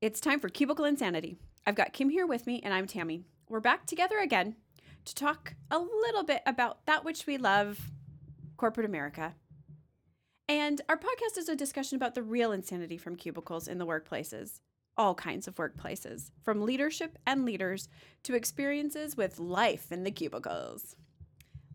It's time for Cubicle Insanity. I've got Kim here with me, and I'm Tammy. We're back together again to talk a little bit about that which we love corporate America. And our podcast is a discussion about the real insanity from cubicles in the workplaces, all kinds of workplaces, from leadership and leaders to experiences with life in the cubicles.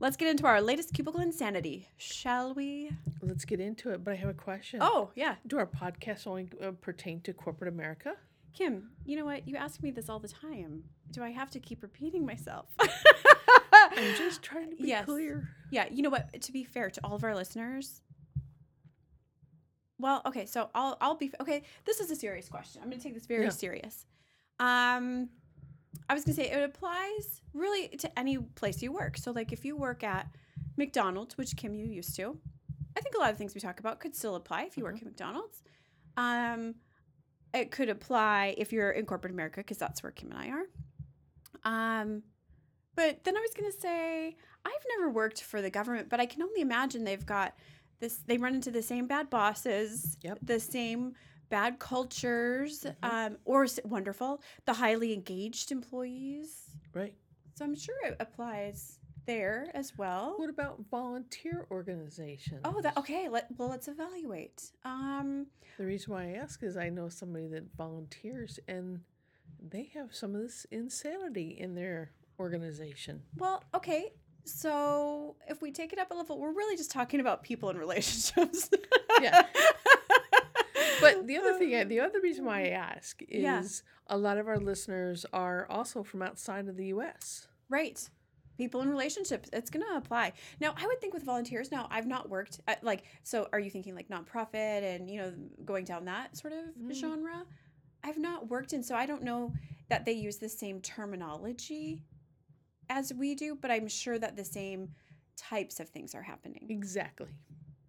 Let's get into our latest cubicle insanity, shall we? Let's get into it. But I have a question. Oh, yeah. Do our podcasts only uh, pertain to corporate America? Kim, you know what? You ask me this all the time. Do I have to keep repeating myself? I'm just trying to be Yes. clear. Yeah, you know what? To be fair to all of our listeners, well, okay, so I'll I'll be okay. This is a serious question. I'm going to take this very Yeah. serious. Um, I was going to say it applies really to any place you work. So, like, if you work at McDonald's, which Kim you used to, I think a lot of things we talk about could still apply if you work at McDonald's. Um, it could apply if you're in corporate America because that's where Kim and I are. Um, but then I was going to say I've never worked for the government, but I can only imagine they've got this. They run into the same bad bosses, Yep. the same bad cultures, Mhm. um, or wonderful, the highly engaged employees. Right. So I'm sure it applies there as well. What about volunteer organizations? Oh, that okay. Let well, let's evaluate. Um, The reason why I ask is I know somebody that volunteers and they have some of this insanity in their organization. well, okay. So if we take it up a level, we're really just talking about people and relationships. Yeah. But the other thing, the other reason why I ask is Yeah. a lot of our listeners are also from outside of the U.S. Right. People in relationships, it's going to apply. Now, I would think with volunteers, now I've not worked at like, so are you thinking like nonprofit and, you know, going down that sort of Mm. genre? I've not worked in, so I don't know that they use the same terminology as we do, but I'm sure that the same types of things are happening. Exactly.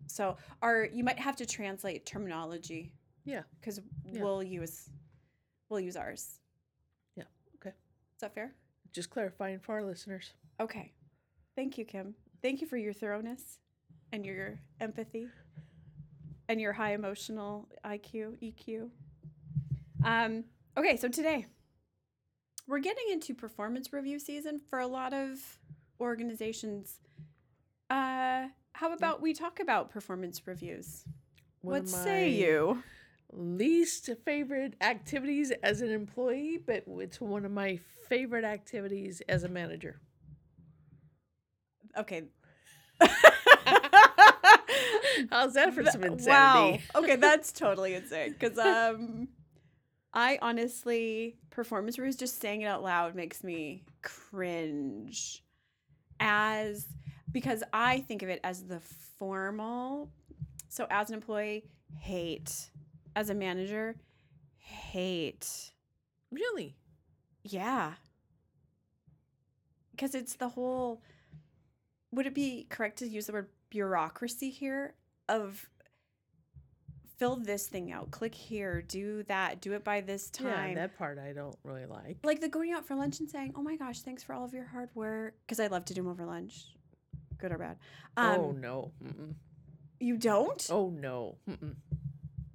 So, are you might have to translate terminology Yeah. because Yeah. we'll use we'll use ours. Yeah, okay. Is that fair? Just clarifying for our listeners. Okay. Thank you, Kim. Thank you for your thoroughness and your empathy and your high emotional IQ, EQ. Um, okay, so today we're getting into performance review season for a lot of organizations. Uh, how about we talk about performance reviews? One what say you? Least favorite activities as an employee, but it's one of my favorite activities as a manager. Okay. How's that for some insanity? Wow. Okay, that's totally insane. Because um, I honestly, performance reviews, just saying it out loud makes me cringe. As because I think of it as the formal. So as an employee, hate. As a manager, hate. Really? Yeah. Because it's the whole. Would it be correct to use the word bureaucracy here? Of fill this thing out, click here, do that, do it by this time. Yeah, that part I don't really like. like the going out for lunch and saying, "Oh my gosh, thanks for all of your hard work." Because I love to do them over lunch, good or bad. Um, oh no. Mm-mm. you don't? Oh no. Mm-mm.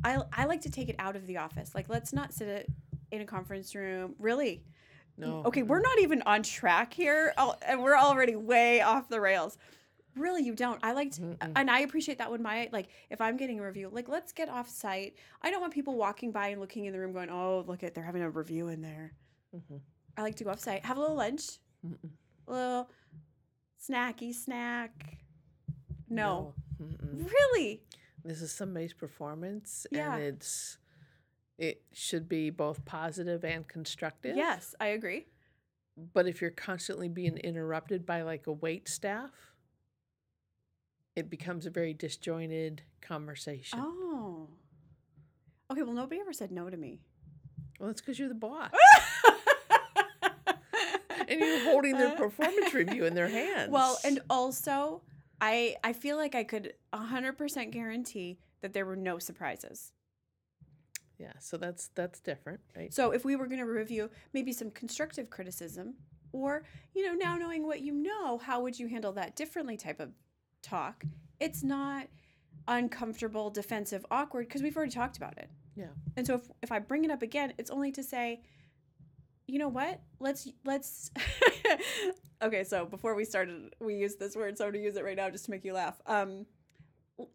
I I like to take it out of the office. Like, let's not sit it in a conference room. Really, No. Okay, we're not even on track here, and we're already way off the rails. Really, you don't. I liked, Mm-mm. and I appreciate that when my like, if I'm getting a review, like, let's get off site. I don't want people walking by and looking in the room, going, "Oh, look at they're having a review in there." Mhm. I like to go off site, have a little lunch, Mm-mm. a little snacky snack. No, Mm-mm. really, This is somebody's performance, Yeah. and it's it should be both positive and constructive. yes, I agree. But if you're constantly being interrupted by like a wait staff, it becomes a very disjointed conversation. Oh, okay. Well, nobody ever said no to me. Well, that's because you're the boss. and you're holding their uh, performance review in their hands. Well, and also, I I feel like I could 100% guarantee that there were no surprises. yeah, so that's that's different, right? So if we were going to review maybe some constructive criticism or, you know, now knowing what you know, how would you handle that differently type of talk? It's not uncomfortable, defensive, awkward because we've already talked about it. Yeah. And so if if I bring it up again, it's only to say, you know what? Let's let's Okay, so before we started, we used this word, so I'm gonna use it right now just to make you laugh. Um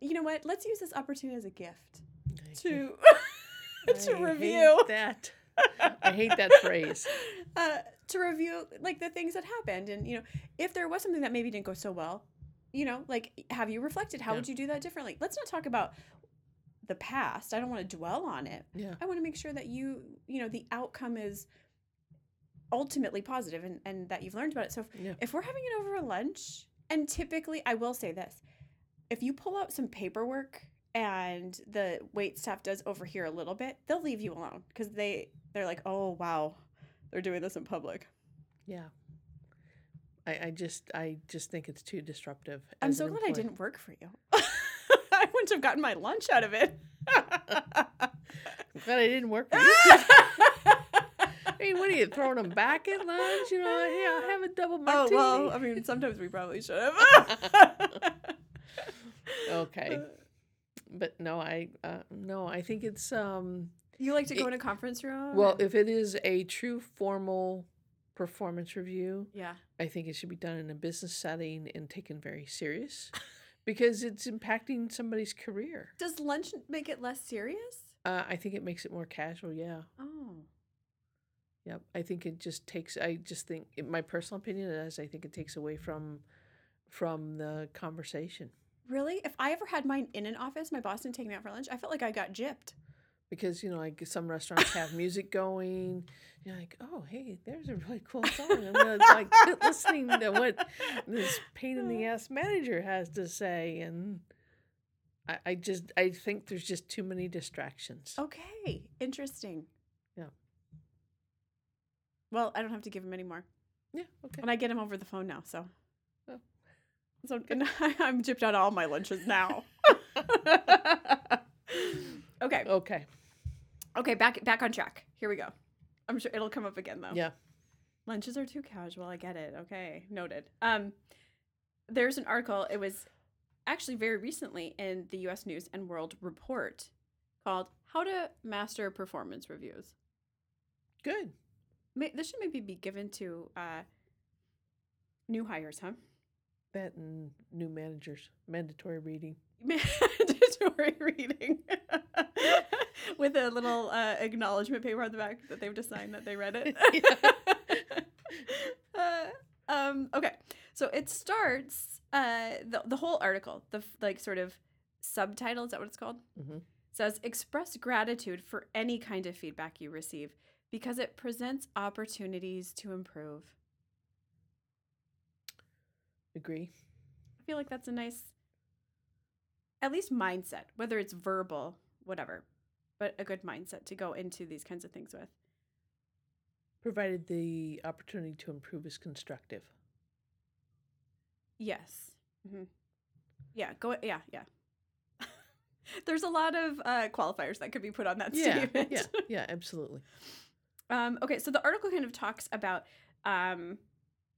you know what? Let's use this opportunity as a gift I to to I review hate that. I hate that phrase. uh, to review like the things that happened and you know if there was something that maybe didn't go so well you know like have you reflected how Yeah. would you do that differently let's not talk about the past i don't want to dwell on it Yeah. i want to make sure that you you know the outcome is ultimately positive and, and that you've learned about it so if, Yeah. if we're having it over a lunch and typically i will say this if you pull out some paperwork and the wait staff does overhear a little bit they'll leave you alone because they they're like oh wow they're doing this in public Yeah. I, I just I just think it's too disruptive. i'm so glad i didn't work for you i wouldn't have gotten my lunch out of it I'm glad I didn't work for you. Mean, what are you throwing them back at lunch? You know, yeah, I'll have a double martini. oh well i mean sometimes we probably should have okay, but no, I uh, no, I think it's um. you like to go It- in a conference room Well, and- if it is a true formal performance review, yeah I think it should be done in a business setting and taken very serious, because it's impacting somebody's career. does lunch make it less serious Uh, I think it makes it more casual. Yeah. oh Yep. I think it just takes. I just think, in my personal opinion is, I think it takes away from, from the conversation Really? If I ever had mine in an office, my boss didn't take me out for lunch, I felt like I got gypped. because you know, like some restaurants have music going. You're like, oh, hey, there's a really cool song. I'm gonna like listening to what this pain in the ass manager has to say, and I, I just, I think there's just too many distractions. Okay, interesting. Well, I don't have to give him any more. Yeah. Okay. And I get him over the phone now, so. Oh. So I'm gypped out all my lunches now. okay. Okay. Okay, back back on track. Here we go. I'm sure it'll come up again though. Yeah. Lunches are too casual. I get it. Okay, noted. Um, there's an article. It was actually very recently in the U.S. News and World Report called "How to Master Performance Reviews." Good. May, this should maybe be given to uh, new hires, huh? That and new managers, mandatory reading. Mandatory reading with a little uh, acknowledgement paper on the back that they've just signed that they read it. uh, um, okay, so it starts uh, the the whole article. The like sort of subtitle is that what it's called? Mhm. Says express gratitude for any kind of feedback you receive because it presents opportunities to improve. Agree. I feel like that's a nice, at least mindset, whether it's verbal, whatever, but a good mindset to go into these kinds of things with. Provided the opportunity to improve is constructive. Yes. hmm Yeah. Go. Yeah. Yeah. There's a lot of uh, qualifiers that could be put on that Yeah, statement. yeah, yeah, absolutely. Um, okay, so the article kind of talks about um,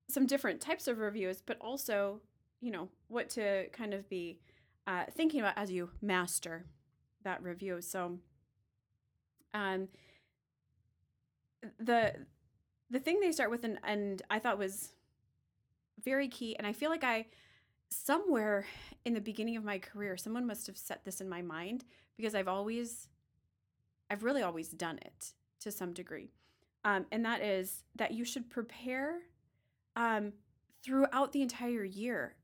some different types of reviews, but also, you know, what to kind of be uh, thinking about as you master that review. So, um, the the thing they start with, and, and I thought was very key, and I feel like I somewhere in the beginning of my career, someone must have set this in my mind because I've always, I've really always done it to some degree. Um, and that is that you should prepare um, throughout the entire year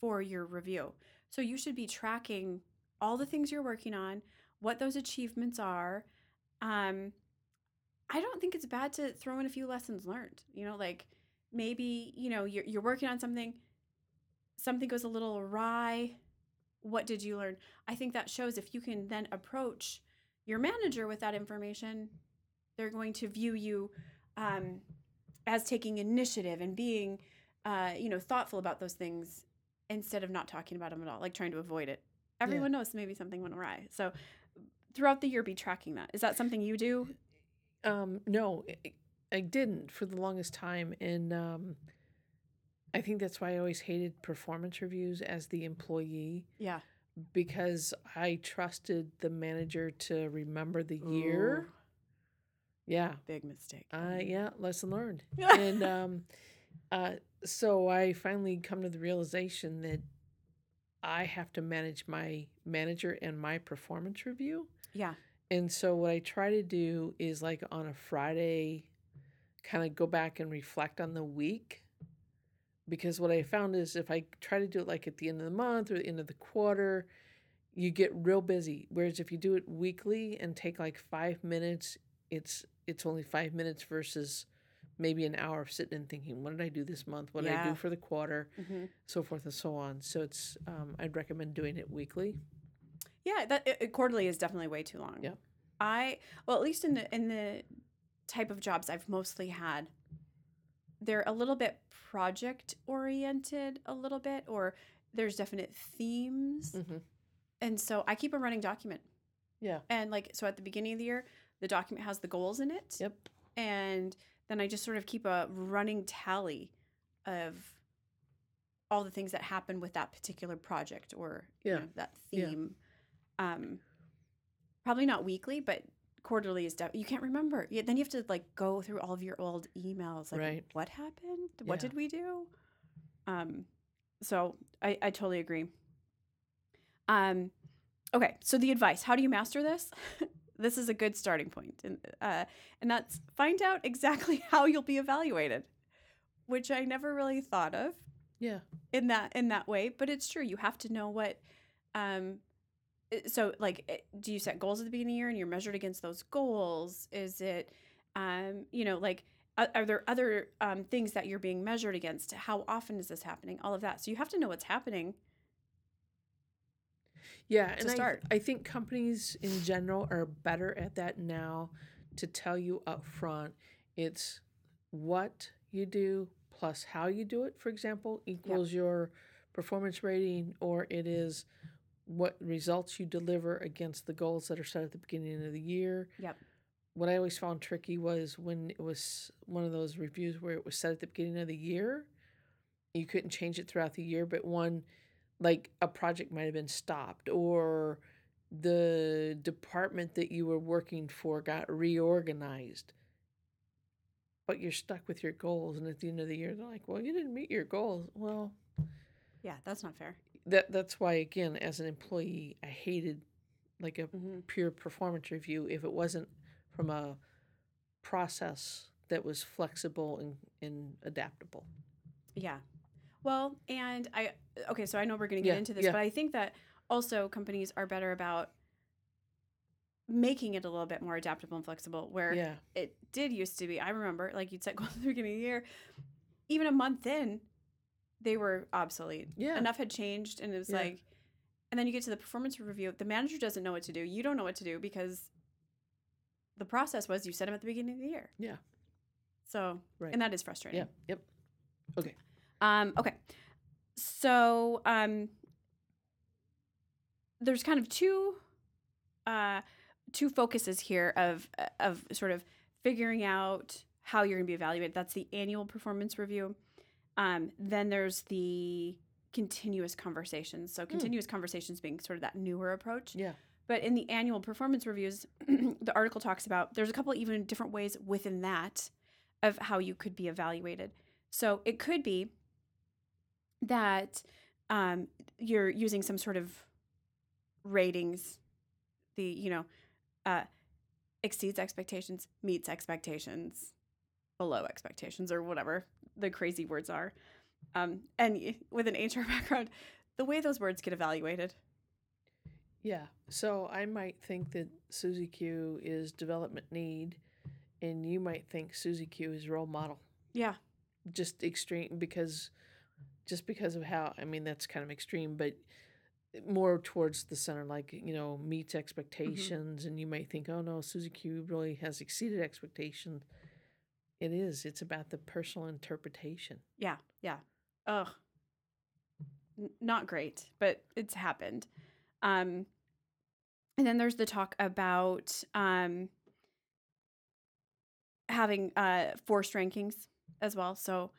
for your review. So you should be tracking all the things you're working on, what those achievements are. Um, I don't think it's bad to throw in a few lessons learned. You know, like maybe you know you're you're working on something, something goes a little awry. What did you learn? I think that shows if you can then approach your manager with that information, they're going to view you um, as taking initiative and being, uh, you know, thoughtful about those things instead of not talking about them at all, like trying to avoid it. Everyone knows maybe something went awry. So throughout the year, be tracking that. Is that something you do? Um, no, I- I didn't for the longest time, and um, I think that's why I always hated performance reviews as the employee. Yeah. because I trusted the manager to remember the year. Yeah. big mistake. Uh, yeah, lesson learned. And um, uh, so I finally come to the realization that I have to manage my manager and my performance review. yeah. And so what I try to do is like on a Friday, kind of go back and reflect on the week. Because what I found is if I try to do it like at the end of the month or the end of the quarter, you get real busy. Whereas if you do it weekly and take like five minutes, it's it's only five minutes versus maybe an hour of sitting and thinking, what did I do this month? What did I do for the quarter? hmm So forth and so on. So it's um, I'd recommend doing it weekly. Yeah, that it, quarterly is definitely way too long. Yep. I well, at least in the in the type of jobs I've mostly had, they're a little bit project oriented, a little bit, or there's definite themes, hmm and so I keep a running document. Yeah. And like so, at the beginning of the year, the document has the goals in it. Yep. And then I just sort of keep a running tally of all the things that happen with that particular project or you know, that Yeah. theme. Um, probably not weekly, but quarterly is def- you can't remember. Yeah, then you have to like go through all of your old emails. Like, Right. what happened? What did we do? Um, so I, I totally agree. Um, okay, so the advice: How do you master this? this is a good starting point, and uh, and that's find out exactly how you'll be evaluated, which I never really thought of Yeah. in that in that way but it's true you have to know what um so like do you set goals at the beginning of the year and you're measured against those goals? Is it um you know like are, are there other um, things that you're being measured against? How often is this happening? All of that. So you have to know what's happening Yeah, and I, start. I think companies in general are better at that now to tell you up front it's what you do plus how you do it, for example, equals your performance rating, or it is what results you deliver against the goals that are set at the beginning of the year. Yep. What I always found tricky was when it was one of those reviews where it was set at the beginning of the year, you couldn't change it throughout the year, but one like a project might have been stopped or the department that you were working for got reorganized but you're stuck with your goals and at the end of the year they're like well you didn't meet your goals well yeah that's not fair that that's why again as an employee i hated like a mm-hmm. pure performance review if it wasn't from a process that was flexible and, and adaptable Yeah. Well, and I okay, so I know we're going to get Yeah, into this, yeah. but I think that also companies are better about making it a little bit more adaptable and flexible where yeah it did used to be. I remember like you'd set goals at the beginning of the year, even a month in, they were obsolete. Yeah. Enough had changed and it was like and then you get to the performance review, the manager doesn't know what to do. You don't know what to do because the process was you set them at the beginning of the year. Yeah. So, Right. and that is frustrating. yeah yep okay Um, okay. So um, there's kind of two uh, two focuses here of of sort of figuring out how you're going to be evaluated. That's the annual performance review. Um, then there's the continuous conversations. So continuous conversations being sort of that newer approach. yeah But in the annual performance reviews, the article talks about there's a couple even different ways within that of how you could be evaluated. So it could be that um, you're using some sort of ratings, the you know uh, exceeds expectations, meets expectations, below expectations, or whatever the crazy words are. Um, and with an HR background, the way those words get evaluated. Yeah. So I might think that Susie Q is development need, and you might think Susie Q is role model. Yeah. Just extreme because, just because of how I mean that's kind of extreme, but more towards the center, like you know meets expectations, and you might think, oh no, Susie Q really has exceeded expectations. It is. It's about the personal interpretation. Yeah, yeah. Ugh. N- not great, but it's happened. Um, and then there's the talk about um, having uh, forced rankings as well. So,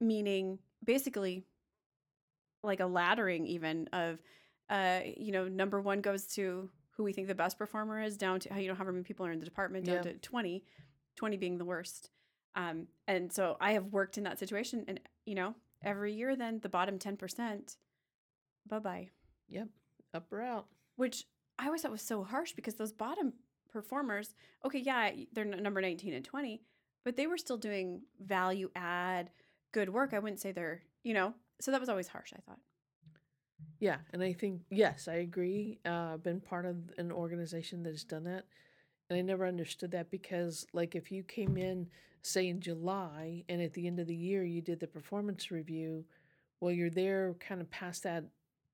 meaning basically like a laddering even of uh, you know, number one goes to who we think the best performer is, down to how you know however many people are in the department, down Yeah. to 20, 20 being the worst. Um, and so I have worked in that situation, and you know, every year then the bottom ten percent, bye bye. Yep. Up or out. Which I always thought was so harsh because those bottom performers, okay, yeah, they're number nineteen and twenty, but they were still doing value add, good work. I wouldn't say they're, you know, so that was always harsh. I thought. Yeah, and I think yes, I agree. Uh, been part of an organization that has done that, and I never understood that because, like, if you came in, say in July, and at the end of the year you did the performance review, well, you're there kind of past that.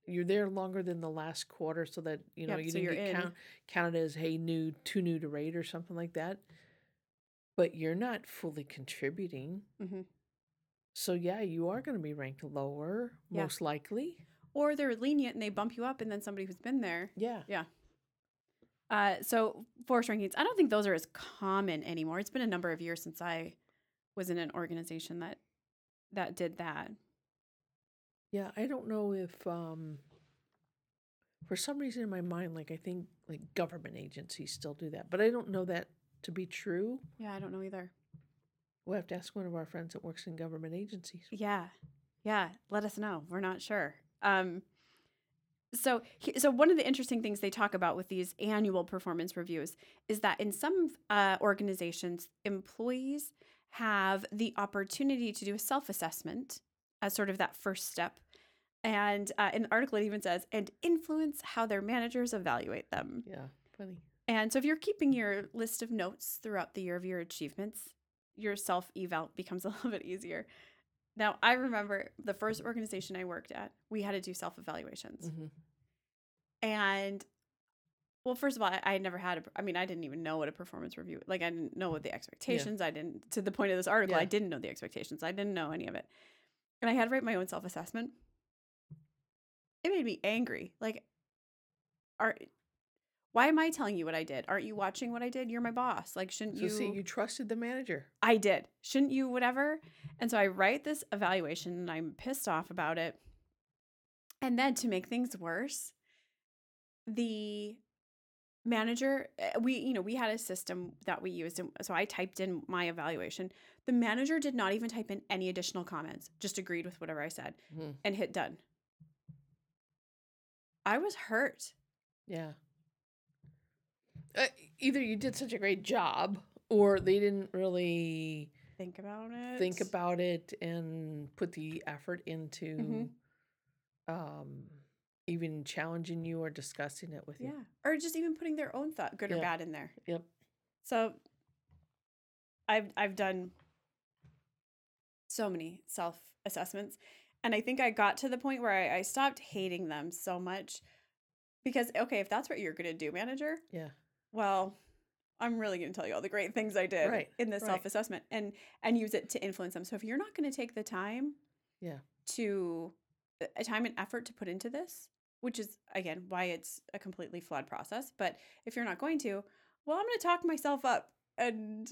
You're there longer than the last quarter, so that you know Yep, you so didn't get count, counted as hey new too new to rate or something like that. But you're not fully contributing, hmm so yeah, you are going to be ranked lower, Yeah. most likely. Or they're lenient and they bump you up, and then somebody who's been there. Yeah. Yeah. Uh, so force rankings, I don't think those are as common anymore. It's been a number of years since I was in an organization that that did that. Yeah, I don't know if um for some reason in my mind like I think like government agencies still do that, but I don't know that to be true. Yeah, I don't know either. We'll have to ask one of our friends that works in government agencies. Yeah, yeah. Let us know. We're not sure. Um, so, so one of the interesting things they talk about with these annual performance reviews is that in some uh, organizations, employees have the opportunity to do a self-assessment as sort of that first step. And uh, in the article, it even says, and influence how their managers evaluate them. Yeah, funny. And so if you're keeping your list of notes throughout the year of your achievements, your self eval becomes a little bit easier. Now, I remember the first organization I worked at, we had to do self evaluations. hmm And well, first of all, I, I had never had a, I mean, I didn't even know what a performance review, like I didn't know what the expectations, I didn't, to the point of this article, I didn't know the expectations. I didn't know any of it. And I had to write my own self assessment. It made me angry. Like, are, why am I telling you what I did? Aren't you watching what I did? You're my boss. Like, shouldn't So you? see, you trusted the manager. I did. Shouldn't you, whatever? And so I write this evaluation and I'm pissed off about it. And then to make things worse, the manager, uh, we, you know, we had a system that we used. And so I typed in my evaluation. The manager did not even type in any additional comments, just agreed with whatever I said Mhm. and hit done. I was hurt. Yeah. Uh, either you did such a great job or they didn't really Think about it. think about it and put the effort into Mhm. um even challenging you or discussing it with you. Yeah. Or just even putting their own thought, good or bad, in there. Yep. So I've I've done so many self assessments. And I think I got to the point where I, I stopped hating them so much because okay, if that's what you're gonna do, manager, Yeah. Well, I'm really gonna tell you all the great things I did Right, in this right. self assessment and and use it to influence them. So if you're not gonna take the time Yeah. to a time and effort to put into this, which is again why it's a completely flawed process. But if you're not going to, well, I'm going to talk myself up, and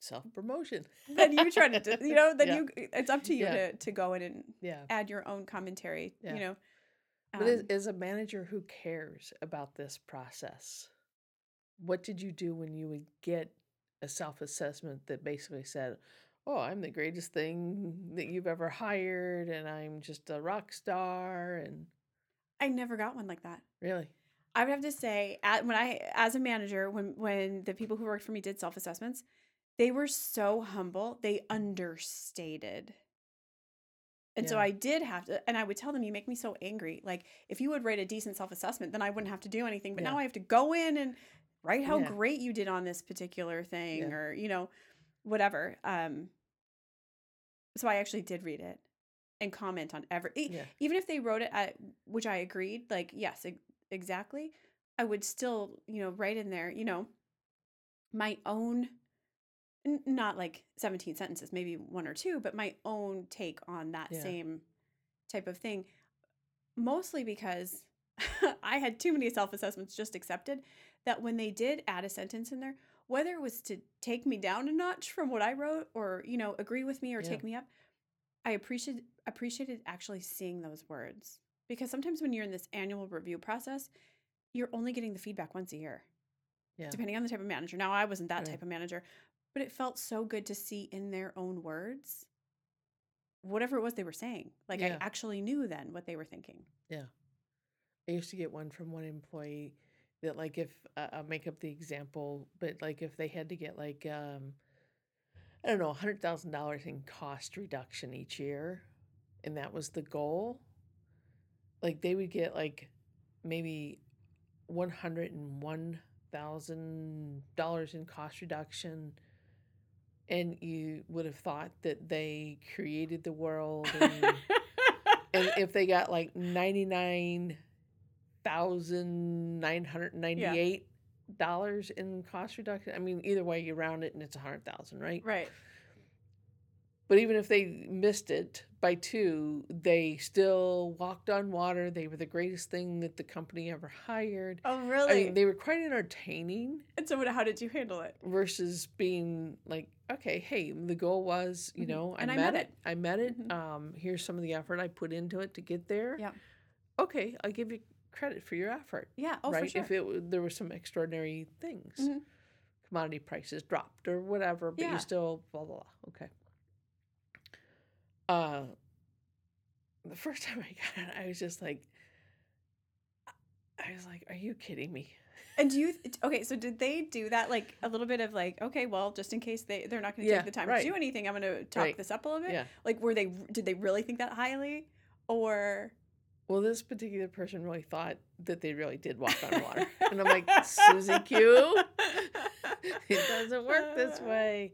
Self promotion. then you try to, do- you know, then Yeah. you it's up to you Yeah. to to go in and Yeah. add your own commentary. Yeah. You know, But as, Um, as a manager who cares about this process, what did you do when you would get a self assessment that basically said, Oh, I'm the greatest thing that you've ever hired, and I'm just a rock star? And I never got one like that. really, I would have to say, when I, as a manager, when when the people who worked for me did self assessments, they were so humble. They understated. And so I did have to, and I would tell them, "You make me so angry. Like if you would write a decent self assessment, then I wouldn't have to do anything. But Yeah. now I have to go in and write how Yeah. great you did on this particular thing, Yeah. or you know, whatever." Um. So I actually did read it and comment on every, Yeah. even if they wrote it at which I agreed, like yes, ex- exactly. I would still, you know, write in there, you know, my own, n- not like 17 sentences, maybe one or two, but my own take on that same type of thing. Mostly because I had too many self assessments just accepted that when they did add a sentence in there, whether it was to take me down a notch from what I wrote or, you know, agree with me or Yeah. take me up, I appreciated appreciated actually seeing those words because sometimes when you're in this annual review process, you're only getting the feedback once a year, Yeah. depending on the type of manager. Now, I wasn't that Right. type of manager, but it felt so good to see in their own words whatever it was they were saying. Like I actually knew then what they were thinking. Yeah. I used to get one from one employee that like if uh, I'll make up the example, but like if they had to get like um I don't know, hundred thousand dollars in cost reduction each year, and that was the goal, like they would get like maybe one hundred and one thousand dollars in cost reduction. And you would have thought that they created the world and and if they got like ninety nine thousand nine hundred ninety eight dollars in cost reduction, I mean, either way you round it and it's a hundred thousand, right? right. But even if they missed it by two, they still walked on water. They were the greatest thing that the company ever hired. Oh, I really? mean, they were quite entertaining and so, how did you handle it? versus being like, okay, hey, the goal was, you Mhm. know, I, And I met, met it. I met it. Mhm. Um, here's some of the effort I put into it to get there. Yeah. Okay, I'll give you credit for your effort. Yeah. Oh, right? for sure. If it there were some extraordinary things, Mhm. commodity prices dropped or whatever, but Yeah. you still blah blah blah. Okay. Uh, the first time I got it, I was just like, I was like, "Are you kidding me?" And do you okay? So did they do that like a little bit of like okay, well, just in case they they're not going to Yeah, take the time right. to do anything, I'm going to talk Right. this up a little bit. Yeah. Like, were they did they really think that highly, or Well, this particular person really thought that they really did walk on water, and I'm like, Susie Q, it doesn't work this way.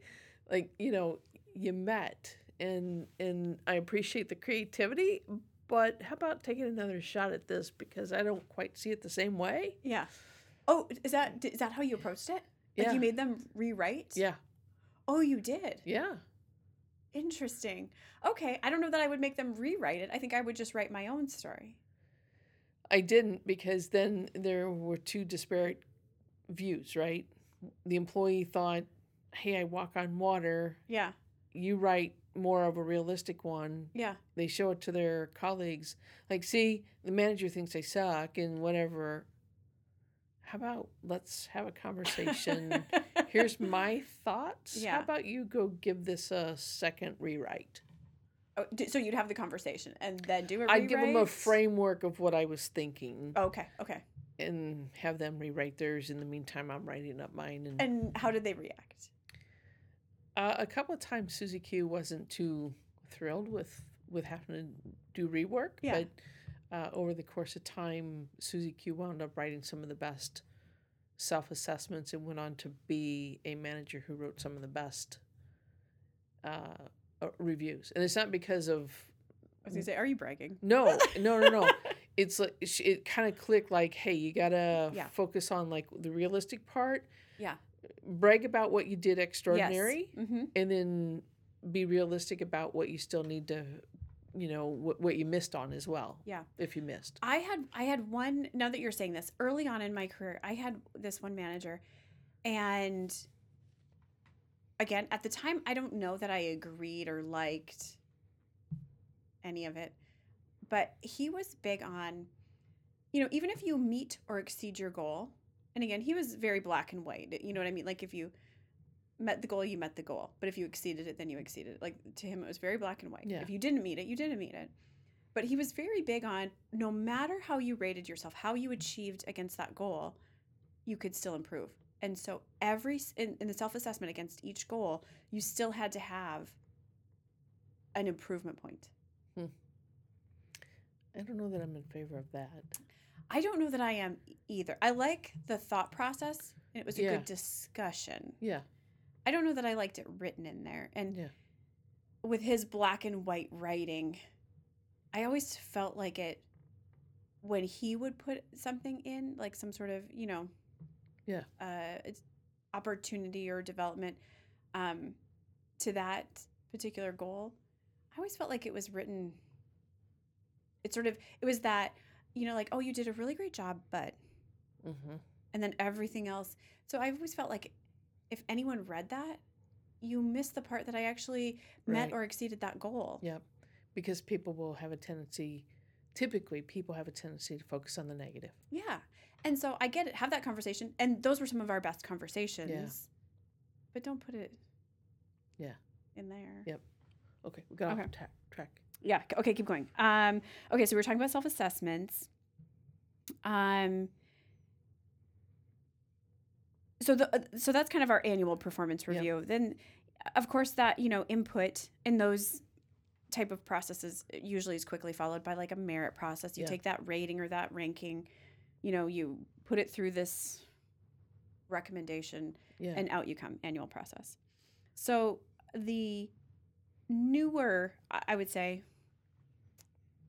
Like you know, you met, and and I appreciate the creativity, but how about taking another shot at this because I don't quite see it the same way. Yeah. Oh, is that is that how you approached it? Like Yeah. you made them rewrite? Yeah, Oh, you did. yeah, Interesting. Okay, I don't know that I would make them rewrite it. I think I would just write my own story. I didn't because then there were two disparate views. Right, the employee thought, "Hey, I walk on water." Yeah. You write more of a realistic one Yeah. they show it to their colleagues like see the manager thinks i suck and whatever how about let's have a conversation here's my thoughts Yeah. how about you go give this a second rewrite Oh, so you'd have the conversation and then do a i'd give them a framework of what i was thinking Okay. Okay. and have them rewrite theirs in the meantime i'm writing up mine and, And how did they react? uh, a couple of times susie q wasn't too thrilled with with having to do rework Yeah. but uh, over the course of time susie q wound up writing some of the best self-assessments and went on to be a manager who wrote some of the best uh, uh, reviews and it's not because of I was gonna say, are you bragging? no no no no it's like it kind of clicked like hey you gotta Yeah. focus on like the realistic part Yeah. brag about what you did extraordinary Yes. Mm-hmm. and then be realistic about what you still need to you know what, what you missed on as well. Yeah. if you missed. I had I had one now that you're saying this early on in my career I had this one manager and again at the time I don't know that I agreed or liked any of it but he was big on you know even if you meet or exceed your goal and again he was very black and white you know what I mean? Like if you met the goal you met the goal but if you exceeded it then you exceeded it like to him it was very black and white Yeah. if you didn't meet it you didn't meet it but he was very big on no matter how you rated yourself, how you achieved against that goal, you could still improve. And so every in, in the self-assessment against each goal, you still had to have an improvement point. Hmm. i don't know that i'm in favor of that I don't know that I am either. I like the thought process and it was a Yeah. good discussion. yeah I don't know that I liked it written in there. And Yeah. with his black and white writing, I always felt like it when he would put something in, like some sort of, you know, Yeah. uh, opportunity or development um, to that particular goal. I always felt like it was written. It sort of it was that you know like oh you did a really great job but hmm and then everything else. So I've always felt like if anyone read that, you missed the part that I actually met Right. or exceeded that goal. Yep. Because people will have a tendency typically people have a tendency to focus on the negative. Yeah. And so I get it. Have that conversation. And those were some of our best conversations. Yeah. But don't put it Yeah. in there. Yep. Okay, we got Okay. off ta- track. Yeah. Okay, keep going. Um, okay, so we are talking about self assessments. Um, so the uh, so that's kind of our annual performance Yep. review. Then, of course, that you know input in those type of processes usually is quickly followed by like a merit process. You Yeah. take that rating or that ranking, you know, you put it through this recommendation Yeah. and out you come annual process so the newer i would say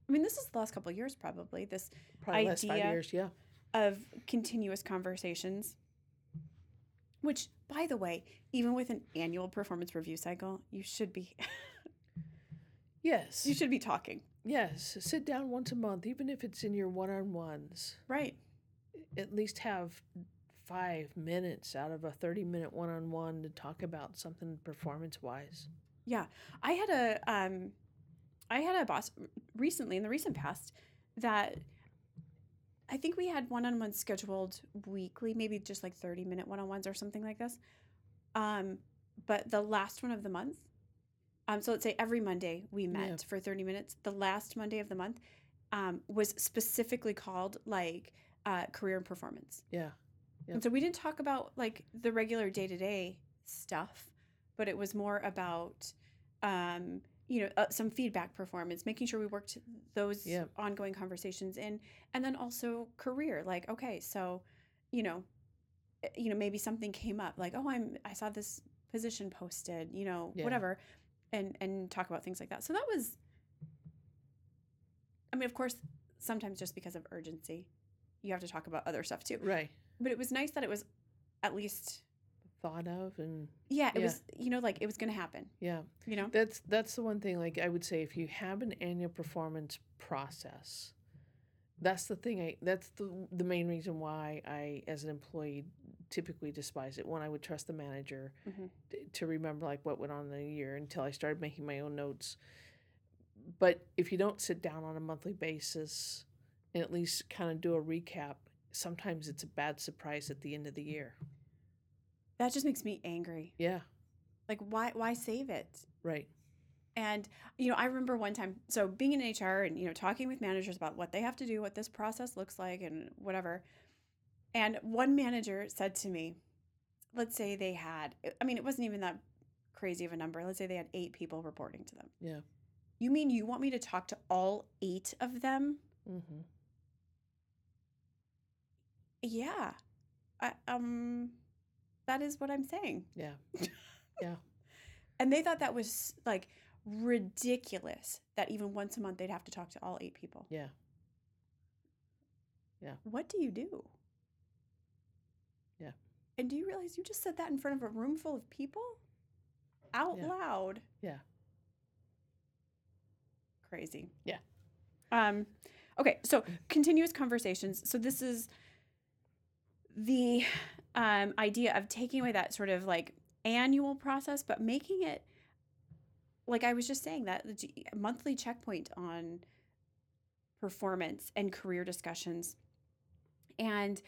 i mean this is the last couple of years probably this Probably last five idea- years. Yeah. of continuous conversations which by the way even with an annual performance review cycle you should be Yes. you should be talking yes. Sit down once a month, even if it's in your one-on-ones. right At least have five minutes out of a thirty-minute one-on-one to talk about something performance-wise. Yeah. I had a um, I had a boss recently in the recent past that I think we had one on ones scheduled weekly, maybe just like thirty minute one on ones or something like this. Um, but the last one of the month, um, so let's say every Monday we met Yeah. for thirty minutes. The last Monday of the month, um, was specifically called like uh, career and performance. Yeah. Yep. And so we didn't talk about like the regular day to day stuff, but it was more about, um, you know, uh, some feedback performance, making sure we worked those ongoing conversations in, and then also career. Like, okay, so, you know, eh, you know, maybe something came up, like, oh, I'm, I saw this position posted, you know, Yeah. whatever, and and talk about things like that. So that was, I mean, of course, sometimes just because of urgency, you have to talk about other stuff too Right. but it was nice that it was at least Thought of and yeah it Yeah. was you know like it was gonna happen yeah. you know That's that's the one thing. Like I would say, if you have an annual performance process, that's the thing. I that's the the main reason why I, as an employee, typically despise it. One, I would trust the manager Mhm. t- to remember like what went on in the year until I started making my own notes. But if you don't sit down on a monthly basis and at least kind of do a recap, sometimes it's a bad surprise at the end of the year. That just makes me angry Yeah. like why why save it Right. and you know i remember one time so being in hr and you know talking with managers about what they have to do what this process looks like and whatever and one manager said to me let's say they had i mean it wasn't even that crazy of a number let's say they had eight people reporting to them Yeah. you mean you want me to talk to all eight of them Mm-hmm. Yeah. I, um that is what I'm saying. Yeah. Yeah. and they thought that was like ridiculous that even once a month they'd have to talk to all eight people. Yeah. Yeah. What do you do? Yeah. And do you realize you just said that in front of a room full of people? Out Yeah. loud. Yeah. Crazy. Yeah. Um okay, so continuous conversations. So this is the um, idea of taking away that sort of like annual process, but making it like I was just saying that the monthly checkpoint on performance and career discussions. And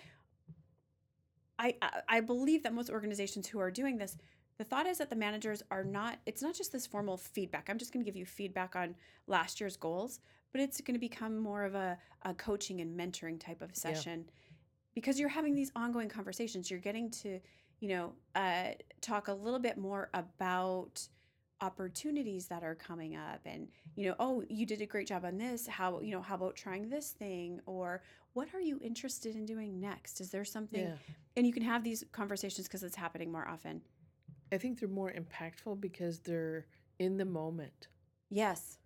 I I- I believe that most organizations who are doing this, the thought is that the managers are not. It's not just this formal feedback. I'm just going to give you feedback on last year's goals, but it's going to become more of a, a coaching and mentoring type of session because you're having these ongoing conversations. You're getting to, you know, uh, talk a little bit more about opportunities that are coming up and you know oh you did a great job on this how you know how about trying this thing or what are you interested in doing next is there something Yeah. and you can have these conversations because it's happening more often I think they're more impactful because they're in the moment. yes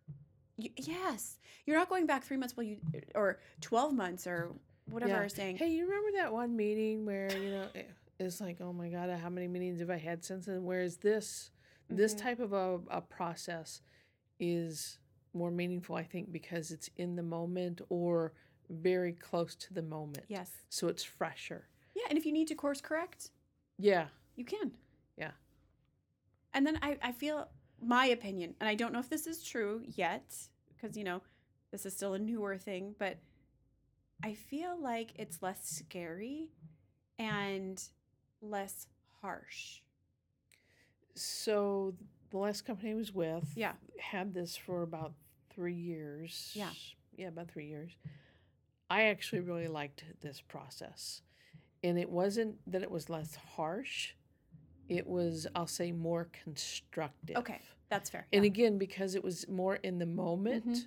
y- yes you're not going back three months while you or 12 months or whatever Yeah. saying Hey, you remember that one meeting where, you know, it's like, oh my God, how many meetings have I had since then? Whereas this, this Mhm. type of a, a process is more meaningful, I think, because it's in the moment or very close to the moment. yes So it's fresher. yeah and if you need to course correct Yeah. you can Yeah. and then i, I feel my opinion and i don't know if this is true yet because you know this is still a newer thing, but I feel like it's less scary and less harsh. So the last company I was with Yeah. had this for about three years. Yeah. Yeah, about three years. I actually really liked this process. And it wasn't that it was less harsh, it was, I'll say, more constructive. Okay, that's fair. And yeah. again, because it was more in the moment, Mhm.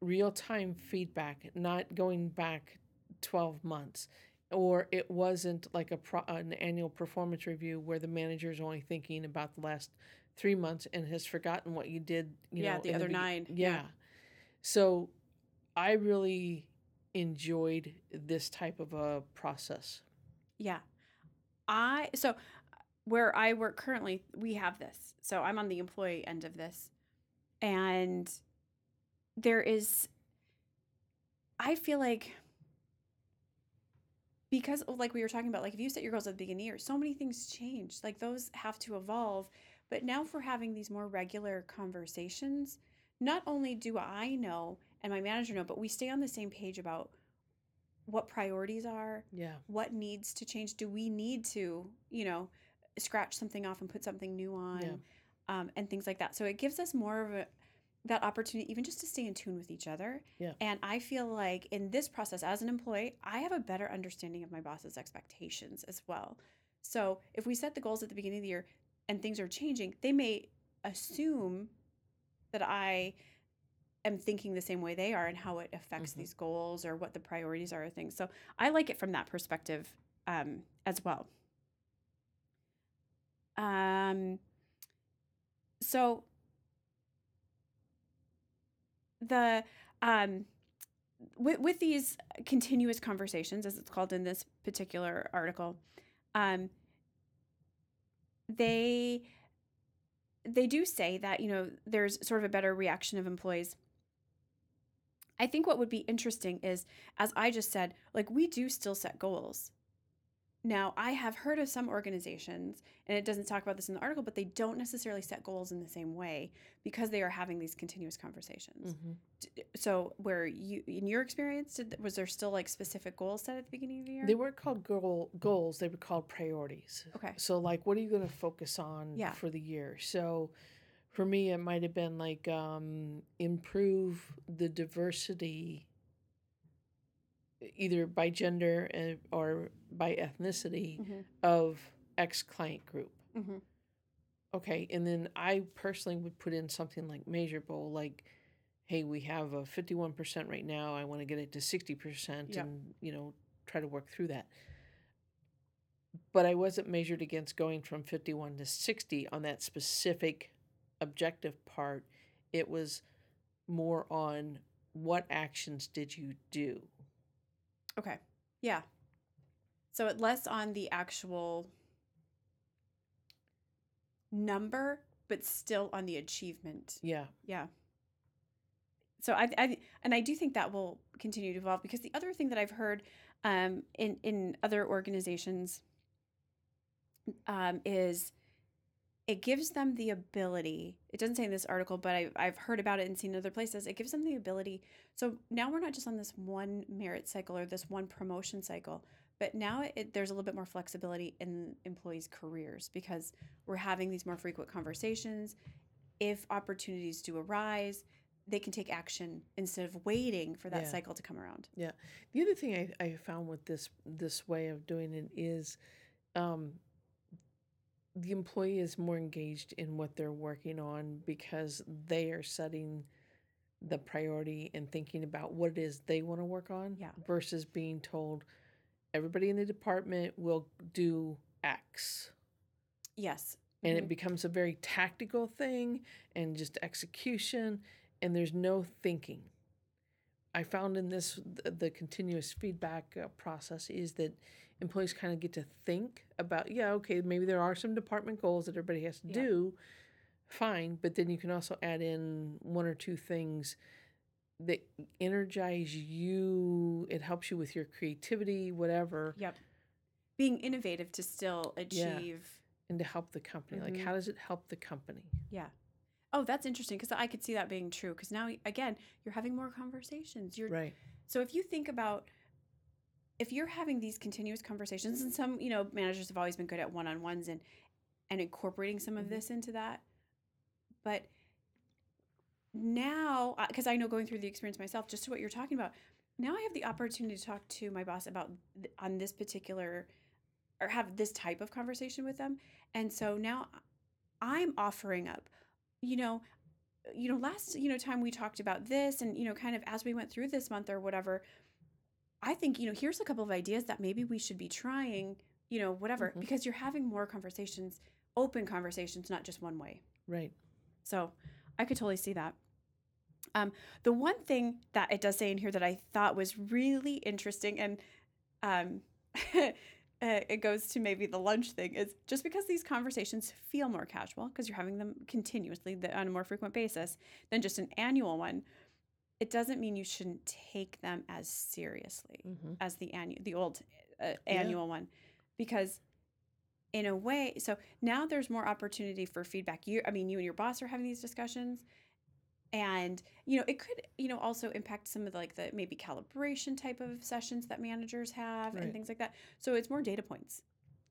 Real time feedback, not going back 12 months. Or it wasn't like a pro- an annual performance review where the manager is only thinking about the last three months and has forgotten what you did. You Yeah, know, the other begi- nine. Yeah. Yeah. So I really enjoyed this type of a process. Yeah. I so where I work currently, we have this. So I'm on the employee end of this. And there is I feel like because oh, like we were talking about like if you set your goals at the beginning of the year, so many things change. Like those have to evolve. But now for having these more regular conversations, not only do I know and my manager know, but we stay on the same page about what priorities are, Yeah. what needs to change do we need to you know scratch something off and put something new on Yeah. um, and things like that so it gives us more of a that opportunity even just to stay in tune with each other Yeah. and i feel like in this process as an employee i have a better understanding of my boss's expectations as well so if we set the goals at the beginning of the year and things are changing they may assume that i am thinking the same way they are and how it affects Mhm. these goals or what the priorities are of things. So I like it from that perspective um, as well. Um, so the um, with with these continuous conversations, as it's called in this particular article, um, they they do say that you know there's sort of a better reaction of employees I think what would be interesting is, as I just said, like we do still set goals. Now, I have heard of some organizations, and it doesn't talk about this in the article, but they don't necessarily set goals in the same way because they are having these continuous conversations. hmm So, where you, in your experience, did, was there still like specific goals set at the beginning of the year? They weren't called goal, goals, they were called priorities. okay. So, like, what are you going to focus on Yeah. for the year? So, for me, it might have been like um, improve the diversity, either by gender uh, or by ethnicity hmm of X client group. hmm Okay, and then I personally would put in something like measurable, like, hey, we have a fifty-one percent right now. I want to get it to sixty percent, Yep. and you know, try to work through that. But I wasn't measured against going from fifty-one to sixty on that specific objective part. It was more on what actions did you do. Okay. Yeah. So, it less on the actual number, but still on the achievement. Yeah, Yeah. So I, I and I do think that will continue to evolve because the other thing that I've heard um, in in other organizations um, is it gives them the ability. It doesn't say in this article, but I, I've heard about it and seen other places. It gives them the ability. So now we're not just on this one merit cycle or this one promotion cycle, but now it, there's a little bit more flexibility in employees' careers because we're having these more frequent conversations. If opportunities do arise, they can take action instead of waiting for that Yeah. cycle to come around. Yeah the other thing I, I found with this this way of doing it is um, the employee is more engaged in what they're working on because they are setting the priority and thinking about what it is they want to work on Yeah. versus being told everybody in the department will do X. Yes. And it becomes a very tactical thing and just execution, and there's no thinking. I found in this the, the continuous feedback uh, process is that employees kind of get to think about yeah okay maybe there are some department goals that everybody has to Yeah. do fine but then you can also add in one or two things that energize you it helps you with your creativity whatever Yep. Being innovative to still Yeah. achieve. and to help the company like Mhm. how does it help the company Yeah. Oh, that's interesting because I could see that being true. Because now, again, you're having more conversations. You're Right. so if you think about if you're having these continuous conversations, and some you know managers have always been good at one on ones and and incorporating some of Mhm. this into that, but now because I know going through the experience myself, just to what you're talking about, now I have the opportunity to talk to my boss about th- on this particular or have this type of conversation with them, and so now I'm offering up, you know, you know, last you know time we talked about this, and you know, kind of as we went through this month or whatever, I think you know, here's a couple of ideas that maybe we should be trying, you know, whatever, Mhm. because you're having more conversations, open conversations, not just one way. Right. So I could totally see that. Um, the one thing that it does say in here that I thought was really interesting, and um, uh, it goes to maybe the lunch thing, is just because these conversations feel more casual because you're having them continuously on a more frequent basis than just an annual one, it doesn't mean you shouldn't take them as seriously hmm as the annual the old uh, annual one because in a way so now there's more opportunity for feedback you i mean you and your boss are having these discussions and you know it could you know also impact some of the, like the maybe calibration type of sessions that managers have Right. and things like that so it's more data points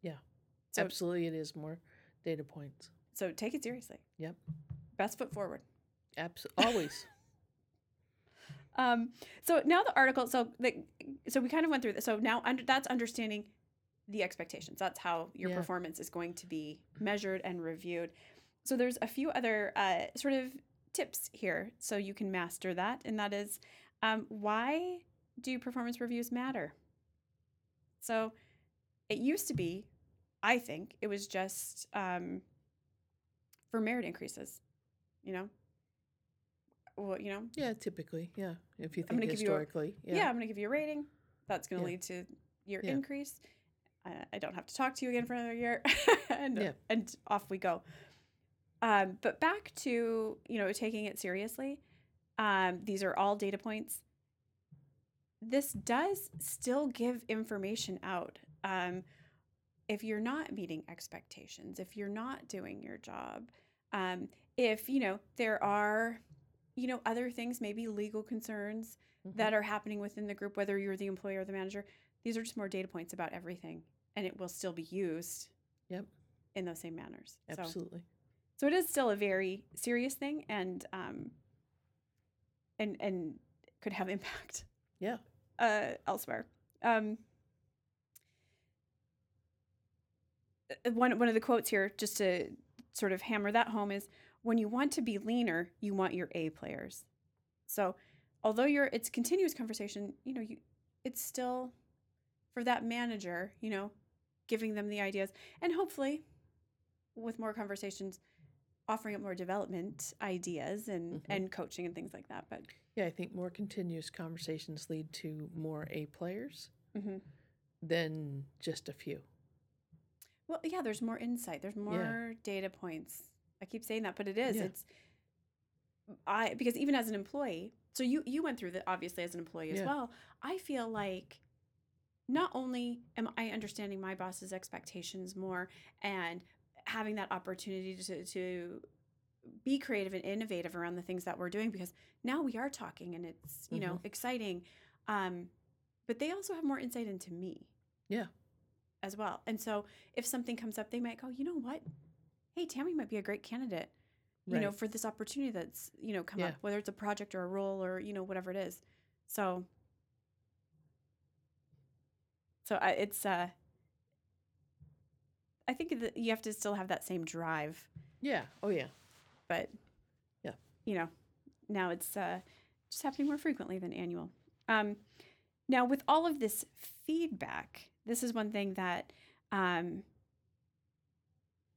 Yeah. so Absolutely, it is more data points. so take it seriously Yep. best foot forward Abs- always. Um, so now the article, so the, so we kind of went through this. So now under, that's understanding the expectations. That's how your Yeah. performance is going to be measured and reviewed. So there's a few other uh, sort of tips here so you can master that, and that is um, why do performance reviews matter? So it used to be, I think, it was just um, for merit increases. You know, well, you know, yeah, typically. Yeah. If you I'm think you a- historically. yeah, I'm going to give you a rating. That's going to Yeah. lead to your Yeah. increase. Uh, I don't have to talk to you again for another year, and Yeah. and off we go. Um, but back to you know taking it seriously. Um, these are all data points. This does still give information out. Um, if you're not meeting expectations, if you're not doing your job, um, if you know there are, you know, other things, maybe legal concerns Mhm. that are happening within the group, whether you're the employer or the manager. These are just more data points about everything, and it will still be used. Yep. In those same manners. Absolutely. so it is still a very serious thing, and um, and and could have impact. Yeah. Uh, elsewhere. Um. uh, One one of the quotes here, just to sort of hammer that home, is when you want to be leaner, you want your A players. So, although you're it's continuous conversation, you know, you it's still for that manager, you know, giving them the ideas and hopefully with more conversations offering up more development ideas and Mhm. and coaching and things like that. But Yeah, I think more continuous conversations lead to more A players mhm. than just a few. well, yeah, there's more insight. There's more data points. I keep saying that, but it is. Yeah. It's I because even as an employee, so you you went through that obviously as an employee as Yeah. well. I feel like not only am I understanding my boss's expectations more and having that opportunity to to be creative and innovative around the things that we're doing because now we are talking and it's you know exciting um but they also have more insight into me Yeah. as well and so if something comes up they might go you know what hey tammy might be a great candidate you know for this opportunity that's you know come Yeah. up whether it's a project or a role or you know whatever it is so so I, it's uh i think that you have to still have that same drive Yeah. Oh, yeah. but Yeah. you know now it's uh just happening more frequently than annual um now with all of this feedback this is one thing that um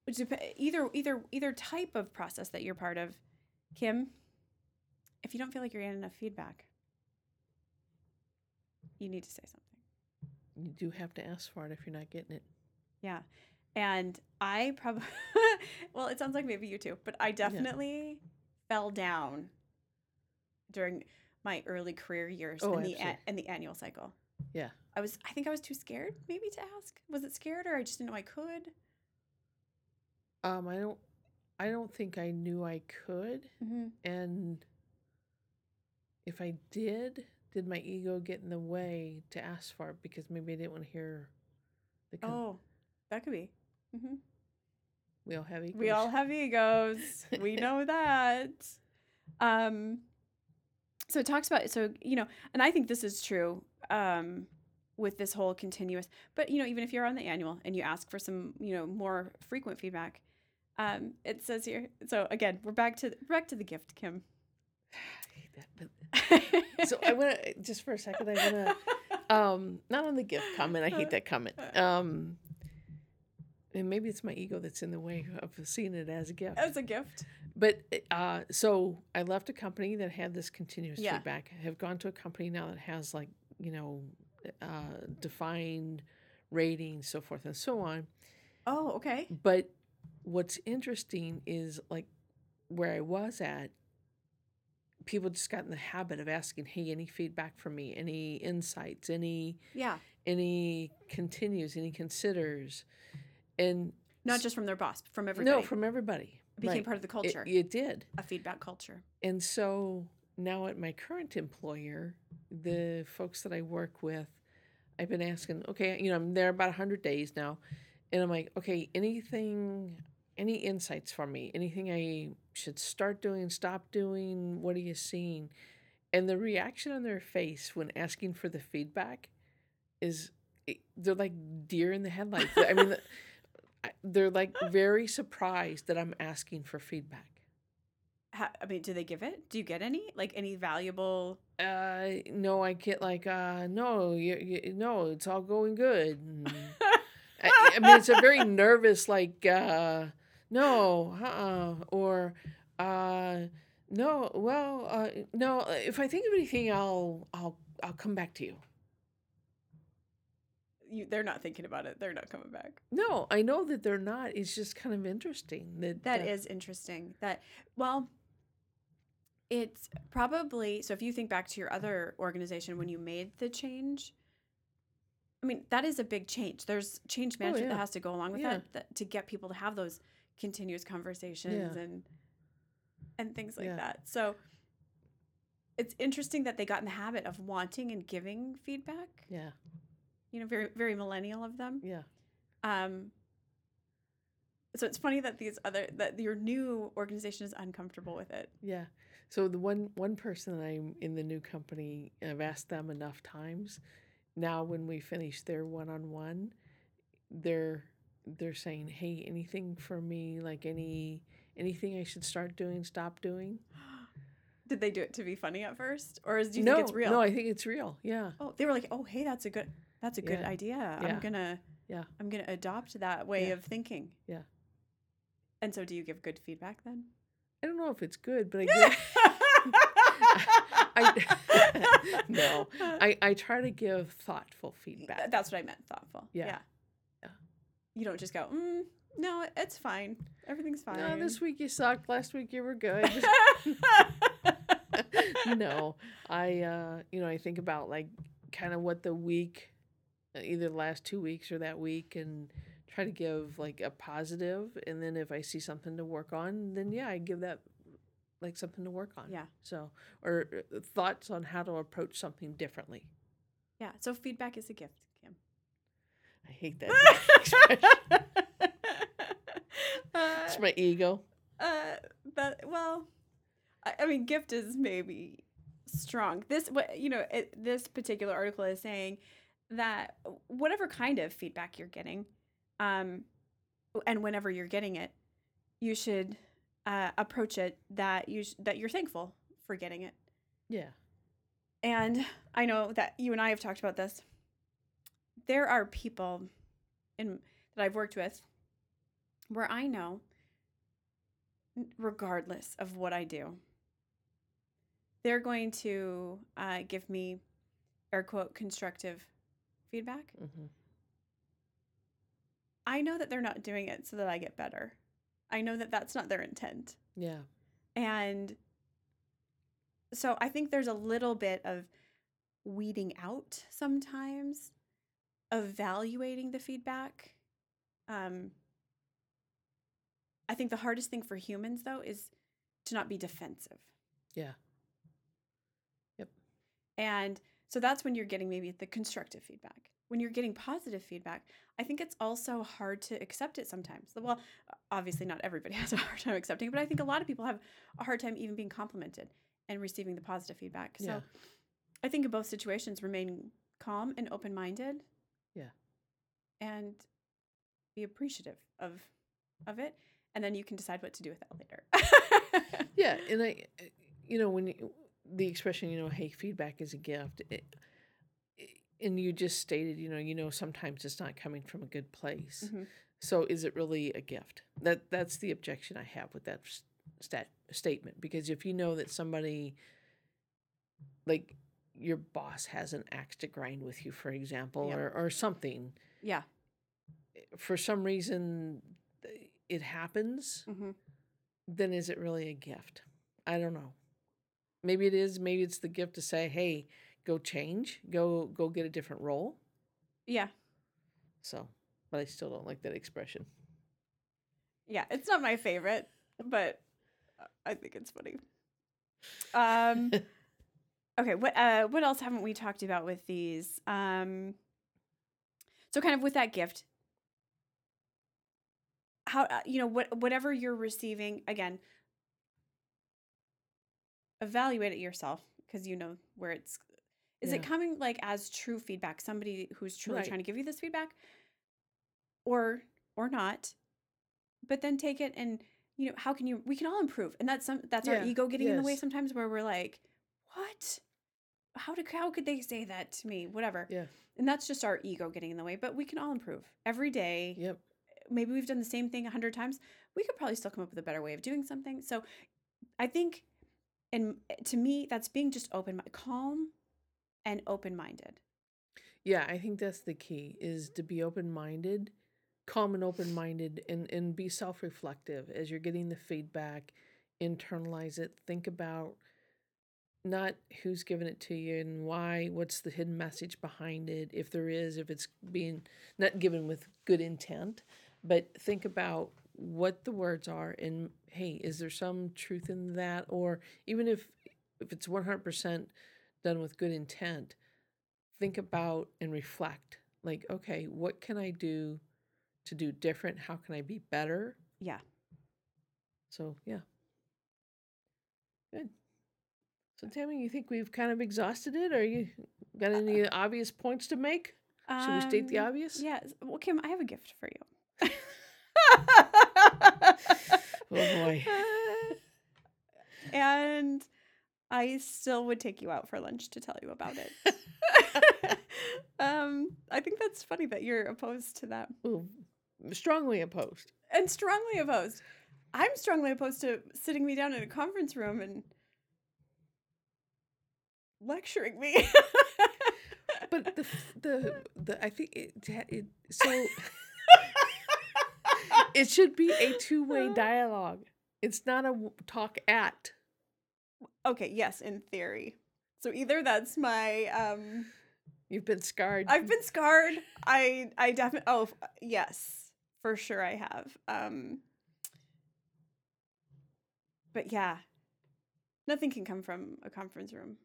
which dep- either either either type of process that you're part of kim if you don't feel like you're getting enough feedback you need to say something You do have to ask for it if you're not getting it. yeah. And I probably, well, it sounds like maybe you too, but I definitely fell down during my early career years Oh, in the a- absolutely. in the annual cycle. Yeah. I was, I think I was too scared maybe to ask. Was it scared or I just didn't know I could? Um, I don't. I don't think I knew I could. Mm-hmm. And if I did, did my ego get in the way to ask for it because maybe I didn't want to hear the con- Oh, that could be. Mm-hmm. we all have egos. We all have egos. we know that. Um, so it talks about so you know, and I think this is true um, with this whole continuous. But you know, even if you're on the annual and you ask for some you know more frequent feedback, um, it says here. So again, we're back to back to the gift, Kim. I hate that, but- so I want to just for a second. I want to um not on the gift comment. I hate that comment. Um, and maybe it's my ego that's in the way of seeing it as a gift. As a gift. But uh, so I left a company that had this continuous Yeah. feedback. I have gone to a company now that has like you know uh, defined ratings, so forth and so on. Oh, okay. But what's interesting is like where I was at, people just got in the habit of asking, "Hey, any feedback from me? Any insights? Any Yeah. any continues? Any considers?" And Not just from their boss, but from everybody. no, from everybody. it became Right. part of the It- culture, it did. a feedback culture. And so now at my current employer, the folks that I work with, I've been asking, okay, you know, I'm there about 100 days now. And I'm like, okay, anything, any insights for me? Anything I should start doing, stop doing? What are you seeing? And the reaction on their face when asking for the feedback is they're like deer in the headlights. I mean, they're like very surprised that I'm asking for feedback. Ha- I mean, do they give it? Do you get any like any valuable? uh no i get like uh no you, you no it's all going good I, I mean it's a very nervous like uh no uh-uh or uh no well uh no if i think of anything i'll i'll i'll come back to you You, they're not thinking about it. They're not coming back. no i know that they're not it's just kind of interesting that That uh, is interesting. That well, it's probably so. If you think back to your other organization when you made the change, I mean that is a big change. There's change management Oh, yeah. that has to go along with Yeah. that, that to get people to have those continuous conversations Yeah. and and things like Yeah. that. So it's interesting that they got in the habit of wanting and giving feedback. yeah You know, very very millennial of them. yeah Um, so it's funny that these other that your new organization is uncomfortable with it. Yeah. So the one one person that I'm in the new company, I've asked them enough times. Now when we finish their one on one, they're they're saying, "Hey, anything for me? Like any anything I should start doing, stop doing?" Did they do it to be funny at first, or is, do you no, think it's real? no, I think it's real. Yeah, oh, they were like, "Oh, hey, that's a good that's a good idea. Yeah. I'm gonna Yeah. I'm gonna adopt that way Yeah. of thinking." Yeah. And so, do you give good feedback then? I don't know if it's good, but I give, I no, I I try to give thoughtful feedback. That's what I meant. Thoughtful. Yeah. Yeah. Yeah. You don't just go, mm, "No, it's fine. Everything's fine." No, this week you sucked. Last week you were good. no, I uh, you know I think about like kind of what the week, either the last two weeks or that week, and try to give like a positive. and then if I see something to work on, then yeah, I give that like something to work on. Yeah. So or uh, thoughts on how to approach something differently. yeah. So feedback is a gift. I hate that. expression. uh, it's my ego. uh, that well, I, I mean, gift is maybe strong. This, what you know, it, this particular article is saying that whatever kind of feedback you're getting, um, and whenever you're getting it, you should uh, approach it that you sh- that you're thankful for getting it. Yeah. And I know that you and I have talked about this. There are people in that I've worked with where I know regardless of what I do, they're going to uh, give me air quote constructive feedback. hmm I know that they're not doing it so that I get better. I know that that's not their intent. Yeah. And so I think there's a little bit of weeding out sometimes, evaluating the feedback. Um, I think the hardest thing for humans though is to not be defensive. Yeah. Yep. And so that's when you're getting maybe the constructive feedback. When you're getting positive feedback, I think it's also hard to accept it sometimes. Well, obviously, not everybody has a hard time accepting, it, but I think a lot of people have a hard time even being complimented and receiving the positive feedback. So Yeah. I think in both situations, remain calm and open minded. Yeah. And be appreciative of of it. And then you can decide what to do with that later. Yeah, and I, uh, you know, when you, the expression, you know, hey, feedback is a gift, it, i- and you just stated, you know, you know, sometimes it's not coming from a good place. Mhm. So is it really a gift? That that's the objection I have with that stat statement because if you know that somebody, like your boss has an axe to grind with you, for example, Yep. or or something, yeah. for some reason it happens hmm then is it really a gift? I don't know. Maybe it is. Maybe it's the gift to say, "Hey, go change, go go get a different role." Yeah. So, but I still don't like that expression. Yeah, it's not my favorite, but uh, I think it's funny. Um, okay, what uh, what else haven't we talked about with these? Um, so kind of with that gift, how uh, you know what whatever you're receiving again, evaluate it yourself because you know where it's. Is Yeah. it coming like as true feedback? Somebody who's truly Right. trying to give you this feedback, or or not? But then take it and you know how can you? We can all improve, and that's some that's our ego getting in the way sometimes, where we're like, what? How did how could they say that to me? Whatever. Yeah. And that's just our ego getting in the way. But we can all improve every day Yep. maybe we've done the same thing a hundred times. We could probably still come up with a better way of doing something. So I think, and eh, to me, that's being just open, calm, and open minded. Yeah, I think that's the key is to be open-minded, calm and open-minded and and be self-reflective as you're getting the feedback, internalize it, think about not who's giving it to you and why, what's the hidden message behind it, if there is, if it's being not given with good intent, but think about what the words are and hey, is there some truth in that or even if if it's 100% done with good intent, think about and reflect like okay, what can I do to do different? How can I be better? Yeah. So, yeah. Good. So, Tammy, you think we've kind of exhausted it? Or you got any obvious points to make? Should we state the Um, obvious? Yes. Well, Kim, I have a gift for you. Oh boy. and I still would take you out for lunch to tell you about it. um, I think that's funny that you're opposed to that Ooh, strongly opposed. and strongly opposed. I'm strongly opposed to sitting me down in a conference room and lecturing me. But the the the I think it, it so it should be a two way dialogue. It's not a talk at. okay, yes, in theory. So either that's my um You've been scarred. I've been scarred. I I definitely oh yes, for sure I have. Um But yeah. Nothing can come from a conference room.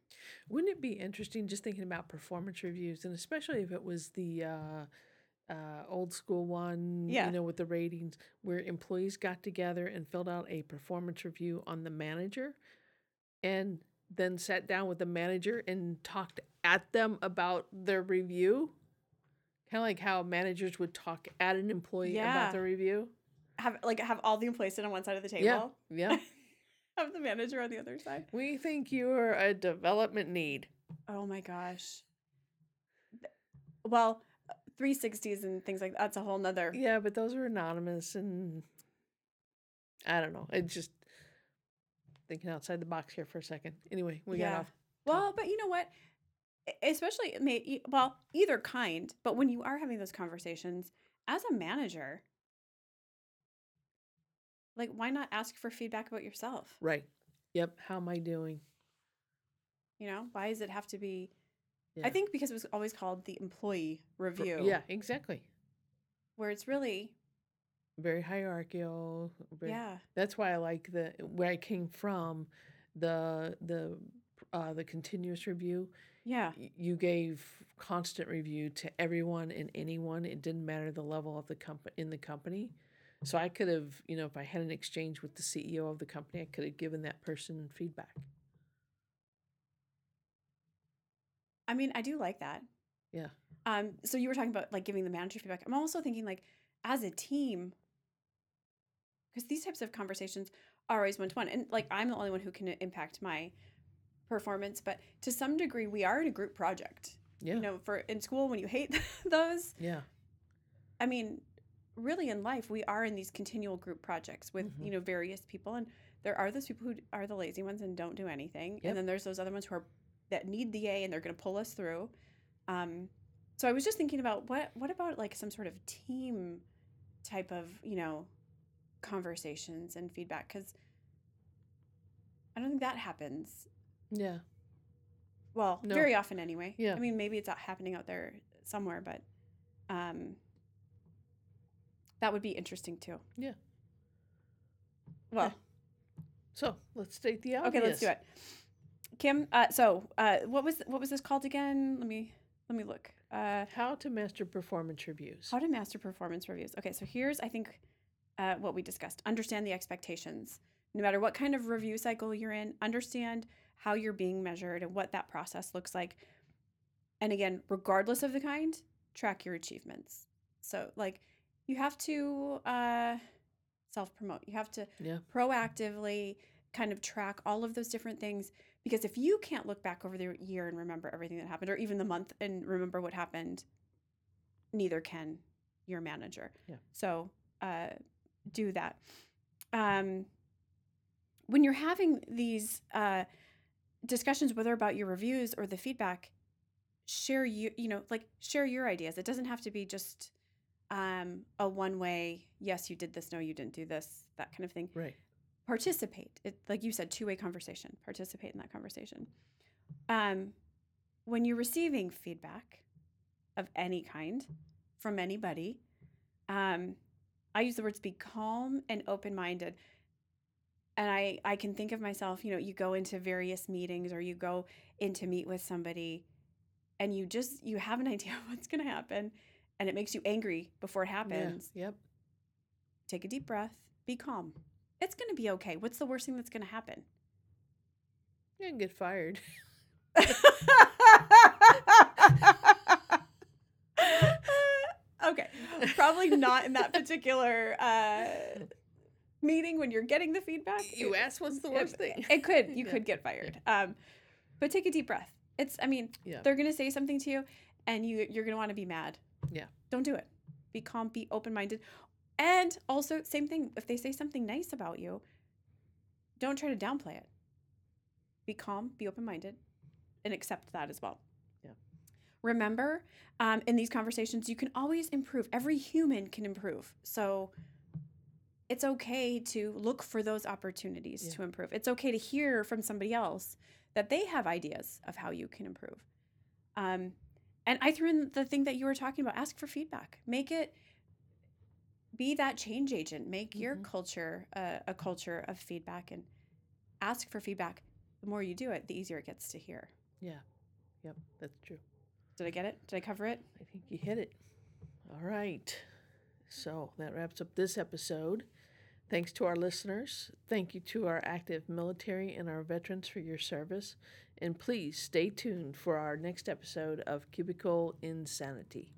Wouldn't it be interesting just thinking about performance reviews, and especially if it was the uh, uh, old school one, Yeah. you know, with the ratings, where employees got together and filled out a performance review on the manager, and then sat down with the manager and talked at them about their review, kind of like how managers would talk at an employee Yeah. about the review. Have like have all the employees sit on one side of the table. Yeah, yeah. Have the manager on the other side. we think you're a development need. Oh my gosh. Well, 360s and things like that's a whole nother. Yeah, but those are anonymous and I don't know. It's just thinking outside the box here for a second. Anyway, we Yeah. got off. Well, but you know what? Especially, may, well, either kind, but when you are having those conversations as a manager, like, why not ask for feedback about yourself? Right. Yep. How am I doing? You know, why does it have to be? Yeah. I think because it was always called the employee For- review. Yeah, exactly. Where it's really very hierarchical. Very, Yeah. That's why I like the where I came from, the the uh, the continuous review. Yeah. You gave constant review to everyone and anyone. It didn't matter the level of the company in the company. So I could have, you know, if I had an exchange with the CEO of the company, I could have given that person feedback. I mean, I do like that. Yeah. Um, so you were talking about like giving the manager feedback. I'm also thinking like as a team, because these types of conversations are always one to one, and like I'm the only one who can impact my performance, but to some degree, we are in a group project. Yeah. You know, for in school when you hate those, yeah. I mean, really in life, we are in these continual group projects with Mhm. you know various people, and there are those people who are the lazy ones and don't do anything, Yep. and then there's those other ones who are that need the A and they're going to pull us through. Um, so I was just thinking about what what about like some sort of team type of you know conversations and feedback because I don't think that happens Yeah. well No. very often anyway. Yeah. I mean maybe it's not happening out there somewhere, but um, that would be interesting too. Yeah. Well, Okay. So let's state the obvious. okay, let's do it. Kim, uh, so uh, what was what was this called again? Let me let me look. Uh, How to master performance reviews. How to master performance reviews. Okay, so here's I think uh, what we discussed. Understand the expectations. No matter what kind of review cycle you're in, understand how you're being measured and what that process looks like. And again, regardless of the kind, track your achievements. So like you have to uh, self promote. You have to Yeah. proactively kind of track all of those different things because if you can't look back over the year and remember everything that happened or even the month and remember what happened neither can your manager Yeah. so uh, do that um, when you're having these uh, discussions whether about your reviews or the feedback share you you know like share your ideas it doesn't have to be just um, a one way yes you did this. No you didn't do this that kind of thing. Right. participate. It like you said two-way conversation. Participate in that conversation. Um, when you're receiving feedback of any kind from anybody um, i use the words be calm and open-minded. And I, I can think of myself you know you go into various meetings or you go in to meet with somebody and you just you have an idea of what's going to happen and it makes you angry before it happens Yeah. Yep. take a deep breath, be calm. It's going to be okay. What's the worst thing that's going to happen? You can get fired. okay. Probably not in that particular uh, meeting when you're getting the feedback. You asked what's the worst thing. It could. You Yeah. could get fired. Um, but take a deep breath. It's, I mean, Yeah. they're going to say something to you and you, you're going to want to be mad. Don't do it. Be calm, be open minded. And also, same thing, if they say something nice about you, don't try to downplay it. Be calm, be open minded, and accept that as well. Yeah. Remember, um, in these conversations, you can always improve. Every human can improve. So it's okay to look for those opportunities Yeah. to improve. It's okay to hear from somebody else that they have ideas of how you can improve. Um, and I threw in the thing that you were talking about ask for feedback, make it be that change agent, make your Mhm. culture uh, a culture of feedback and ask for feedback. The more you do it, the easier it gets to hear. Yeah. Yep. That's true. Did I get it? Did I cover it? I think you hit it. All right. So that wraps up this episode. Thanks to our listeners. Thank you to our active military and our veterans for your service. And please stay tuned for our next episode of Cubicle Insanity.